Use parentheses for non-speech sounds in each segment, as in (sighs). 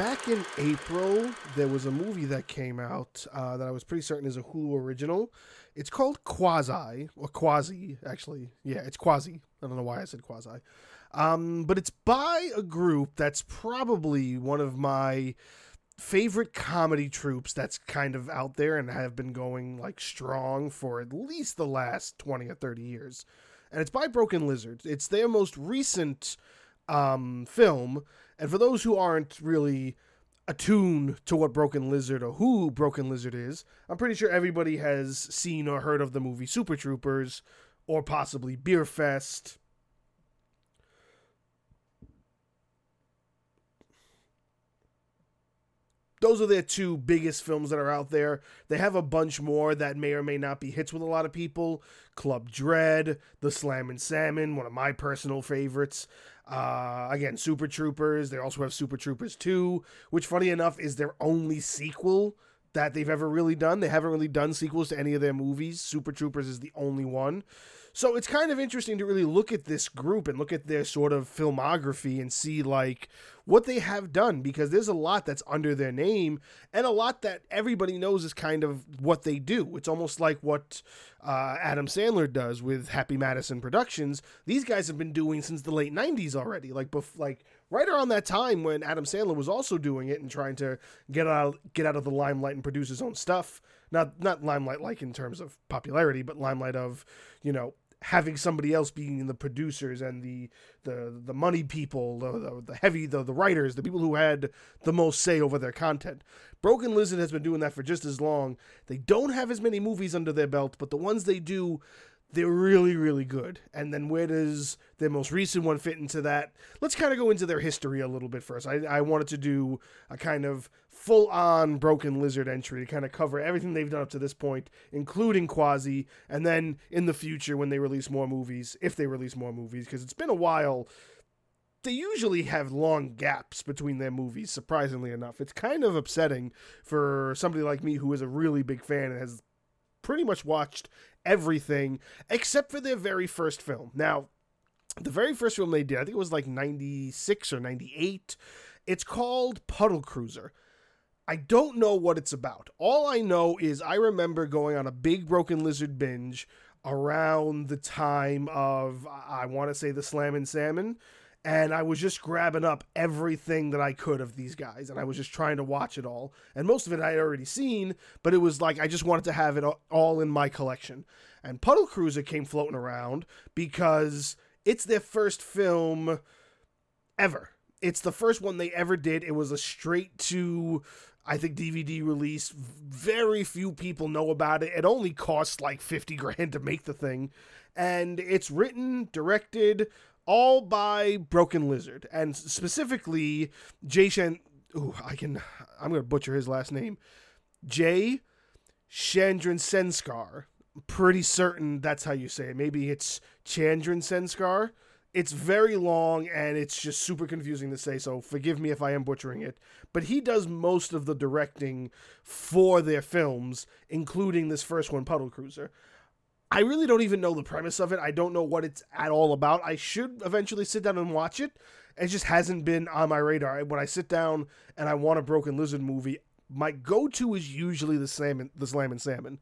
back in April, there was a movie that came out uh, that I was pretty certain is a Hulu original. It's called Quasi, or Quasi, actually. Yeah, it's Quasi. I don't know why I said Quasi. Um, but it's by a group that's probably one of my favorite comedy troupes that's kind of out there and have been going like strong for at least the last 20 or 30 years. And it's by Broken Lizard. It's their most recent um, film. And for those who aren't really attuned to what Broken Lizard or who Broken Lizard is, I'm pretty sure everybody has seen or heard of the movie Super Troopers or possibly Beer Fest. Those are their two biggest films that are out there. They have a bunch more that may or may not be hits with a lot of people. Club Dread, The Slammin' Salmon, one of my personal favorites. Uh, again, Super Troopers. They also have Super Troopers 2, which, funny enough, is their only sequel that they've ever really done. They haven't really done sequels to any of their movies. Super Troopers is the only one. So it's kind of interesting to really look at this group and look at their sort of filmography and see like what they have done because there's a lot that's under their name and a lot that everybody knows is kind of what they do. It's almost like what uh, Adam Sandler does with Happy Madison Productions. These guys have been doing since the late 90s already. Like bef- like right around that time when Adam Sandler was also doing it and trying to get out get out of the limelight and produce his own stuff. Not not limelight like in terms of popularity, but limelight of you know having somebody else being the producers and the the the money people, the, the, the heavy the the writers, the people who had the most say over their content. Broken Lizard has been doing that for just as long. They don't have as many movies under their belt, but the ones they do they're really, really good. And then where does their most recent one fit into that? Let's kind of go into their history a little bit first. I, I wanted to do a kind of full on Broken Lizard entry to kind of cover everything they've done up to this point, including Quasi, and then in the future when they release more movies, if they release more movies, because it's been a while. They usually have long gaps between their movies, surprisingly enough. It's kind of upsetting for somebody like me who is a really big fan and has pretty much watched everything except for their very first film. Now, the very first film they did, I think it was like 96 or 98. It's called Puddle Cruiser. I don't know what it's about. All I know is I remember going on a big Broken Lizard binge around the time of, I want to say, the Slammin' Salmon and I was just grabbing up everything that I could of these guys, and I was just trying to watch it all. And most of it I had already seen, but it was like I just wanted to have it all in my collection. And Puddle Cruiser came floating around because it's their first film ever. It's the first one they ever did. It was a straight to I think DVD release. Very few people know about it. It only cost like 50 grand to make the thing. And it's written, directed, all by Broken Lizard, and specifically Jay Shen. Ooh, I can. I'm gonna butcher his last name. Jay Chandran Senskar. Pretty certain that's how you say it. Maybe it's Chandran Senskar. It's very long and it's just super confusing to say, so forgive me if I am butchering it. But he does most of the directing for their films, including this first one, Puddle Cruiser. I really don't even know the premise of it. I don't know what it's at all about. I should eventually sit down and watch it. It just hasn't been on my radar. When I sit down and I want a Broken Lizard movie, my go-to is usually the slam, the Slammin' Salmon,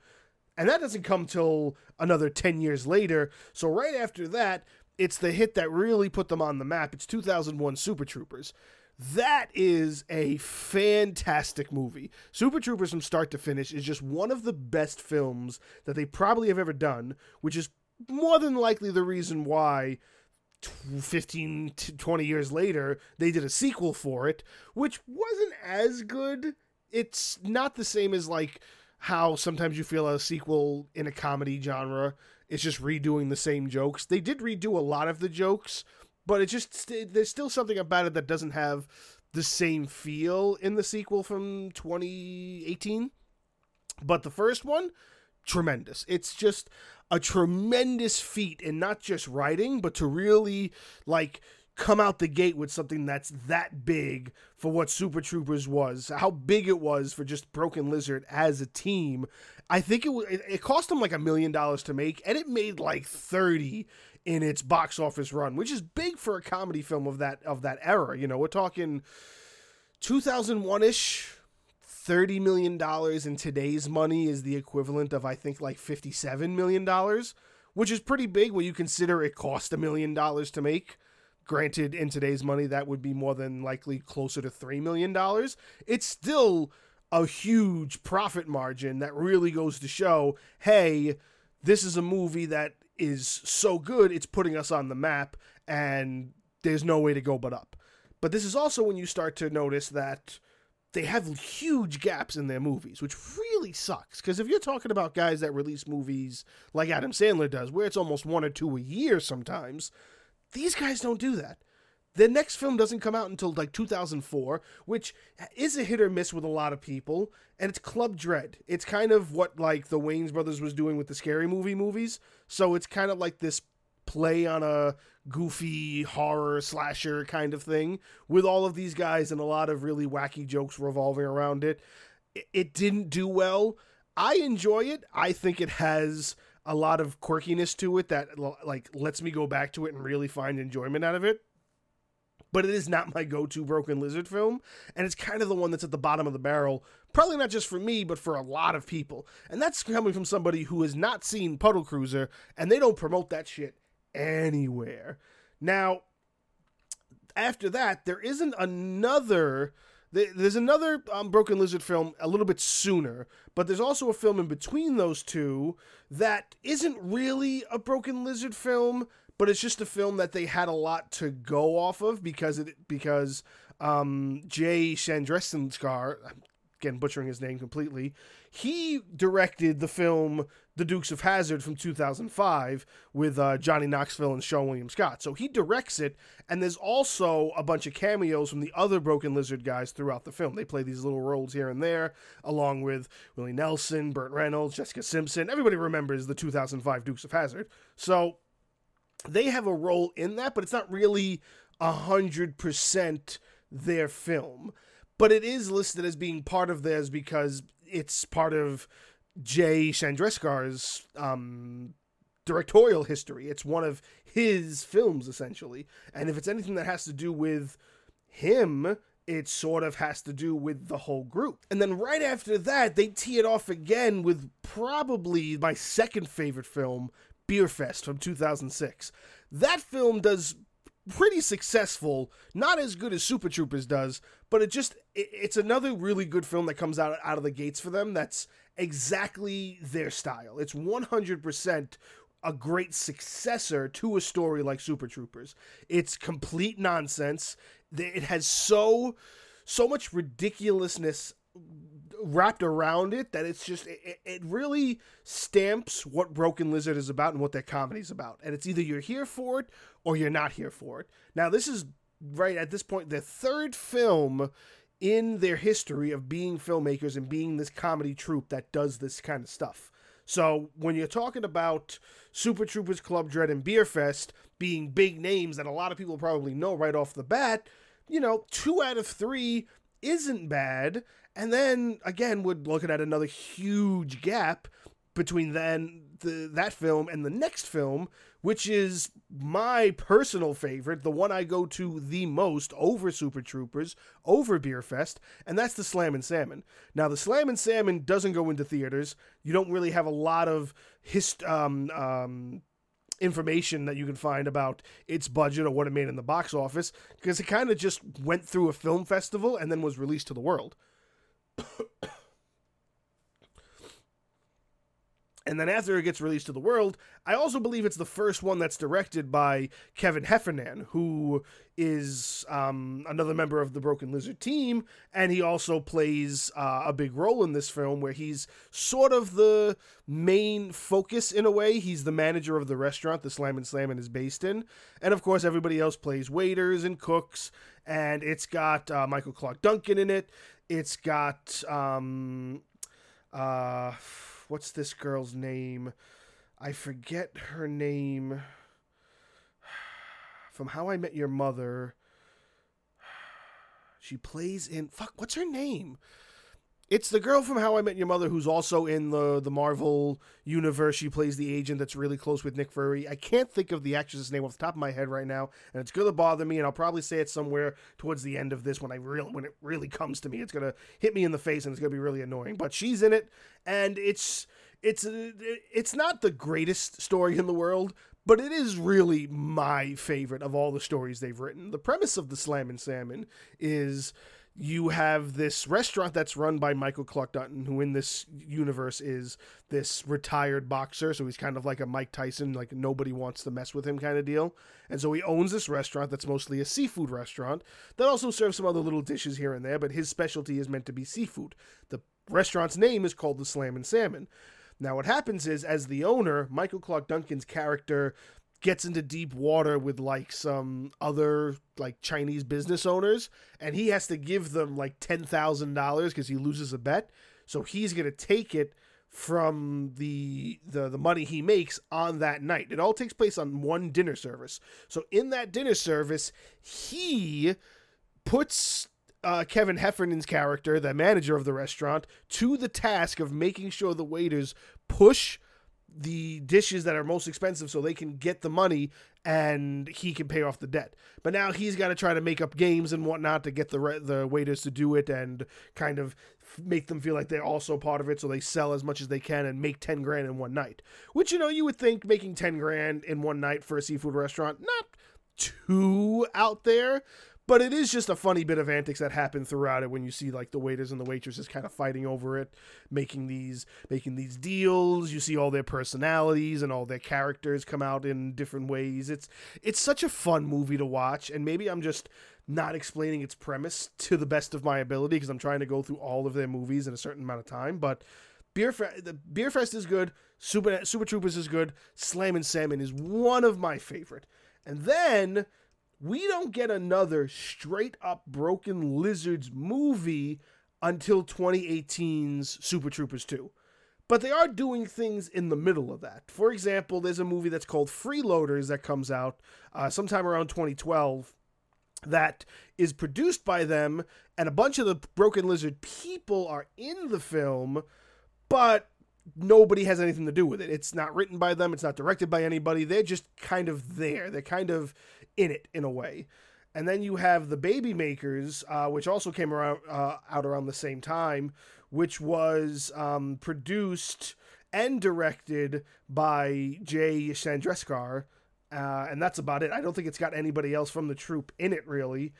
and that doesn't come till another ten years later. So right after that, it's the hit that really put them on the map. It's 2001 Super Troopers. That is a fantastic movie. Super Troopers from start to finish is just one of the best films that they probably have ever done, which is more than likely the reason why 15 to 20 years later they did a sequel for it, which wasn't as good. It's not the same as like how sometimes you feel a sequel in a comedy genre is just redoing the same jokes. They did redo a lot of the jokes, but it just there's still something about it that doesn't have the same feel in the sequel from 2018. But the first one, tremendous. It's just a tremendous feat in not just writing, but to really like come out the gate with something that's that big for what Super Troopers was, how big it was for just Broken Lizard as a team. I think it it cost them like a million dollars to make, and it made like thirty in its box office run, which is big for a comedy film of that of that era. You know, we're talking 2001 ish. $30 million in today's money is the equivalent of, I think, like $57 million, which is pretty big when you consider it cost a million dollars to make. Granted, in today's money, that would be more than likely closer to $3 million. It's still a huge profit margin that really goes to show hey, this is a movie that is so good, it's putting us on the map, and there's no way to go but up. But this is also when you start to notice that they have huge gaps in their movies, which really sucks. Because if you're talking about guys that release movies like Adam Sandler does, where it's almost one or two a year sometimes, these guys don't do that. The next film doesn't come out until like 2004, which is a hit or miss with a lot of people, and it's Club Dread. It's kind of what like the Wayans brothers was doing with the scary movie movies. So it's kind of like this play on a goofy horror slasher kind of thing with all of these guys and a lot of really wacky jokes revolving around it. It didn't do well. I enjoy it. I think it has a lot of quirkiness to it that like lets me go back to it and really find enjoyment out of it. But it is not my go-to Broken Lizard film, and it's kind of the one that's at the bottom of the barrel, probably not just for me, but for a lot of people. And that's coming from somebody who has not seen Puddle Cruiser, and they don't promote that shit anywhere. Now, after that, there isn't another. There's another um, Broken Lizard film a little bit sooner, but there's also a film in between those two that isn't really a Broken Lizard film, but it's just a film that they had a lot to go off of because it because um, Jay Chandrasekhar, again butchering his name completely, he directed the film The Dukes of Hazzard from 2005 with uh, Johnny Knoxville and Seann William Scott. So he directs it, and there's also a bunch of cameos from the other Broken Lizard guys throughout the film. They play these little roles here and there, along with Willie Nelson, Burt Reynolds, Jessica Simpson. Everybody remembers the 2005 Dukes of Hazzard. So they have a role in that, but it's not really a hundred percent their film but it is listed as being part of theirs because it's part of Jay Chandrasekhar's um, directorial history. It's one of his films, essentially. And if it's anything that has to do with him, it sort of has to do with the whole group. And then right after that, they tee it off again with probably my second favorite film, Beerfest from 2006. That film does pretty successful. Not as good as Super Troopers does, but it just it, it's another really good film that comes out out of the gates for them. That's exactly their style. It's 100% a great successor to a story like Super Troopers. It's complete nonsense. It has so so much ridiculousness wrapped around it that it's just it, it really stamps what Broken Lizard is about and what their comedy is about. And it's either you're here for it or you're not here for it. Now this is right at this point the third film in their history of being filmmakers and being this comedy troupe that does this kind of stuff. So when you're talking about Super Troopers Club Dread and Beerfest being big names that a lot of people probably know right off the bat, you know, two out of three isn't bad. And then again, we're looking at another huge gap between then the, that film and the next film, which is my personal favorite, the one I go to the most over Super Troopers, over Beerfest, and that's the Slammin' Salmon. Now, the Slammin' Salmon doesn't go into theaters. You don't really have a lot of hist- um, um, information that you can find about its budget or what it made in the box office because it kind of just went through a film festival and then was released to the world. And then after it gets released to the world, I also believe it's the first one that's directed by Kevin Heffernan, who is um, another member of the Broken Lizard team, and he also plays uh, a big role in this film where he's sort of the main focus in a way. He's the manager of the restaurant the Slam and Slammin' is based in, and of course everybody else plays waiters and cooks, and it's got uh, Michael Clarke Duncan in it. It's got um, uh, what's this girl's name? I forget her name. (sighs) From How I Met Your Mother. (sighs) She plays in fuck. What's her name? It's the girl from How I Met Your Mother who's also in the the Marvel universe. She plays the agent that's really close with Nick Fury. I can't think of the actress's name off the top of my head right now, and it's gonna bother me. And I'll probably say it somewhere towards the end of this when I real when it really comes to me. It's gonna hit me in the face and it's gonna be really annoying. But she's in it, and it's it's uh, it's not the greatest story in the world, but it is really my favorite of all the stories they've written. The premise of the Slammin' Salmon is you have this restaurant that's run by Michael Clarke Duncan, who in this universe is this retired boxer. So he's kind of like a Mike Tyson, like nobody wants to mess with him kind of deal. And so he owns this restaurant that's mostly a seafood restaurant that also serves some other little dishes here and there, but his specialty is meant to be seafood. The restaurant's name is called the Slammin' Salmon. Now, what happens is, as the owner, Michael Clarke Duncan's character gets into deep water with like some other like Chinese business owners, and he has to give them like ten thousand dollars because he loses a bet. So he's gonna take it from the, the the money he makes on that night. It all takes place on one dinner service. So in that dinner service, he puts uh, Kevin Heffernan's character, the manager of the restaurant, to the task of making sure the waiters push the dishes that are most expensive so they can get the money and he can pay off the debt. But now he's got to try to make up games and whatnot to get the re- the waiters to do it and kind of make them feel like they're also part of it so they sell as much as they can and make 10 grand in one night. Which you know you would think making 10 grand in one night for a seafood restaurant not too out there, but it is just a funny bit of antics that happen throughout it when you see like the waiters and the waitresses kind of fighting over it making these making these deals. You see all their personalities and all their characters come out in different ways. It's it's such a fun movie to watch and maybe i'm just not explaining its premise to the best of my ability because i'm trying to go through all of their movies in a certain amount of time but beer the beer fest is good super super troopers is good slammin' salmon is one of my favorite. And then we don't get another straight up Broken Lizards movie until 2018's Super Troopers 2. But they are doing things in the middle of that. For example, there's a movie that's called Freeloaders that comes out uh, sometime around 2012 that is produced by them, and a bunch of the Broken Lizard people are in the film, but nobody has anything to do with it. It's not written by them, it's not directed by anybody. They're just kind of there. They're kind of in it in a way. And then you have the Baby Makers, uh, which also came around uh, out around the same time, which was um, produced and directed by Jay Chandrasekhar, uh, and that's about it. I don't think it's got anybody else from the troupe in it really.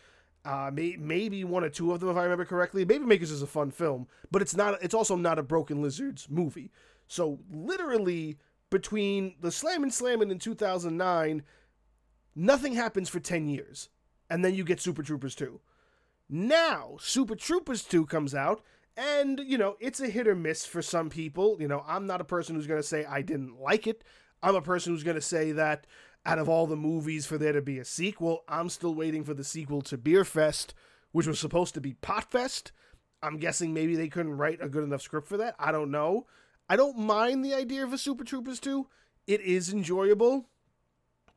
Uh, may, maybe one or two of them, if I remember correctly. Baby Makers is a fun film, but it's not. It's also not a Broken Lizards movie. So literally between the Slammin' Slammin' in 2009 Nothing happens for 10 years. And then you get Super Troopers 2. Now, Super Troopers 2 comes out, and, you know, it's a hit or miss for some people. You know, I'm not a person who's going to say I didn't like it. I'm a person who's going to say that out of all the movies for there to be a sequel, I'm still waiting for the sequel to Beer Fest, which was supposed to be Pot Fest. I'm guessing maybe they couldn't write a good enough script for that. I don't know. I don't mind the idea of a Super Troopers 2. It is enjoyable.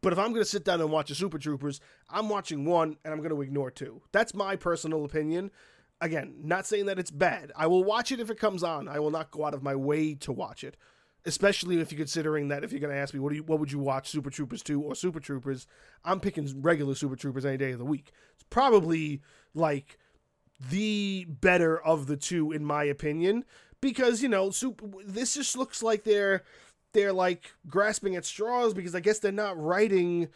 But if I'm going to sit down and watch a Super Troopers, I'm watching one and I'm going to ignore two. That's my personal opinion. Again, not saying that it's bad. I will watch it if it comes on. I will not go out of my way to watch it. Especially if you're considering that if you're going to ask me what do you what would you watch Super Troopers 2 or Super Troopers, I'm picking regular Super Troopers any day of the week. It's probably like the better of the two in my opinion because you know super, this just looks like they're they're like grasping at straws because I guess they're not writing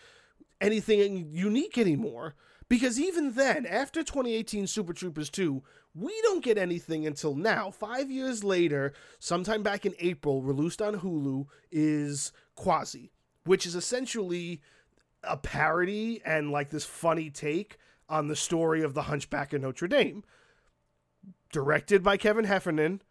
anything unique anymore. Because even then, after 2018 Super Troopers 2, we don't get anything until now. Five years later, sometime back in April, released on Hulu, is Quasi, which is essentially a parody and like this funny take on the story of the Hunchback of Notre Dame. Directed by Kevin Heffernan,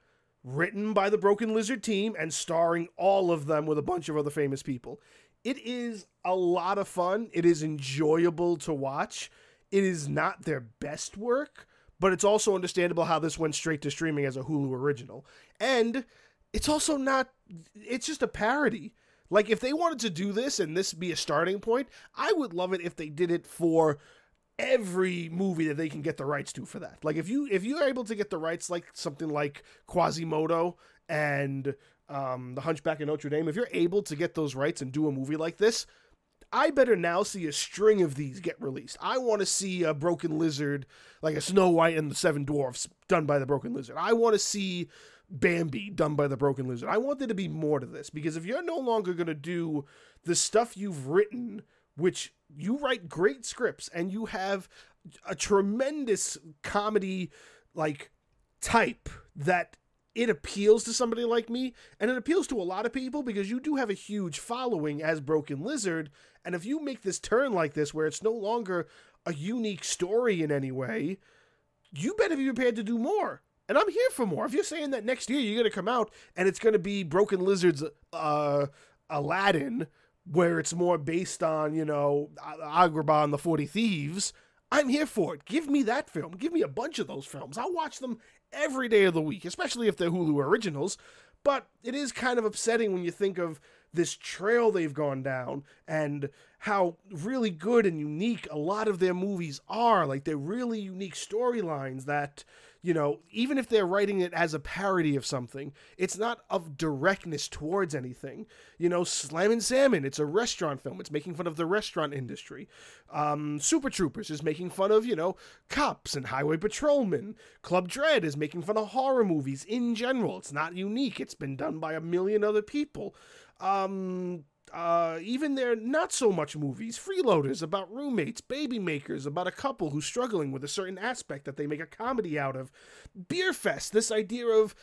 written by the Broken Lizard team and starring all of them with a bunch of other famous people. It is a lot of fun. It is enjoyable to watch. It is not their best work, but it's also understandable how this went straight to streaming as a Hulu original. And it's also not, it's just a parody. Like, if they wanted to do this and this be a starting point, I would love it if they did it for every movie that they can get the rights to for that. Like if you if you are able to get the rights like something like Quasimodo and um, The Hunchback of Notre Dame, if you're able to get those rights and do a movie like this, I better now see a string of these get released. I want to see a Broken Lizard, like a Snow White and the Seven Dwarfs, done by the Broken Lizard. I want to see Bambi done by the Broken Lizard. I want there to be more to this because if you're no longer going to do the stuff you've written, which you write great scripts and you have a tremendous comedy like type that it appeals to somebody like me and it appeals to a lot of people because you do have a huge following as Broken Lizard and if you make this turn like this where it's no longer a unique story in any way, you better be prepared to do more. And I'm here for more. If you're saying that next year you're going to come out and it's going to be Broken Lizard's uh, Aladdin, where it's more based on, you know, Agrabah and the 40 Thieves, I'm here for it. Give me that film. Give me a bunch of those films. I'll watch them every day of the week, especially if they're Hulu originals. But it is kind of upsetting when you think of this trail they've gone down and how really good and unique a lot of their movies are. Like they're really unique storylines that you know, even if they're writing it as a parody of something, it's not of directness towards anything. You know, Slammin' Salmon, it's a restaurant film. It's making fun of the restaurant industry. Um, Super Troopers is making fun of, you know, cops and highway patrolmen. Club Dread is making fun of horror movies in general. It's not unique. It's been done by a million other people. Um, uh, even their not so much movies, freeloaders about roommates, baby makers, about a couple who's struggling with a certain aspect that they make a comedy out of. Beer Fest, this idea of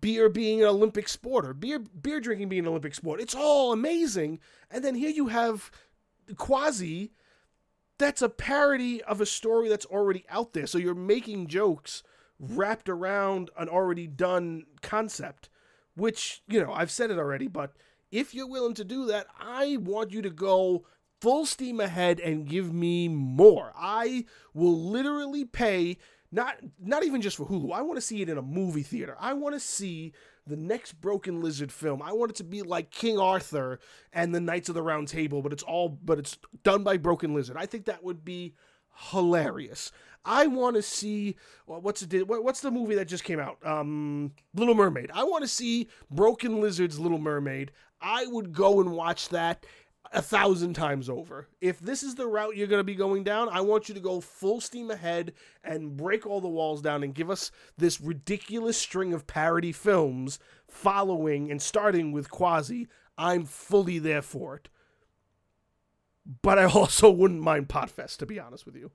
beer being an Olympic sport or beer beer drinking being an Olympic sport. It's all amazing. And then here you have Quasi that's a parody of a story that's already out there. So you're making jokes wrapped around an already done concept, which, you know, I've said it already, but if you're willing to do that, I want you to go full steam ahead and give me more. I will literally pay not not even just for Hulu. I want to see it in a movie theater. I want to see the next Broken Lizard film. I want it to be like King Arthur and the Knights of the Round Table, but it's all but it's done by Broken Lizard. I think that would be hilarious. I want to see what's the what's the movie that just came out? Um, Little Mermaid. I want to see Broken Lizard's Little Mermaid. I would go and watch that a thousand times over. If this is the route you're going to be going down, I want you to go full steam ahead and break all the walls down and give us this ridiculous string of parody films following and starting with Quasi. I'm fully there for it. But I also (laughs) wouldn't mind Potfest, to be honest with you.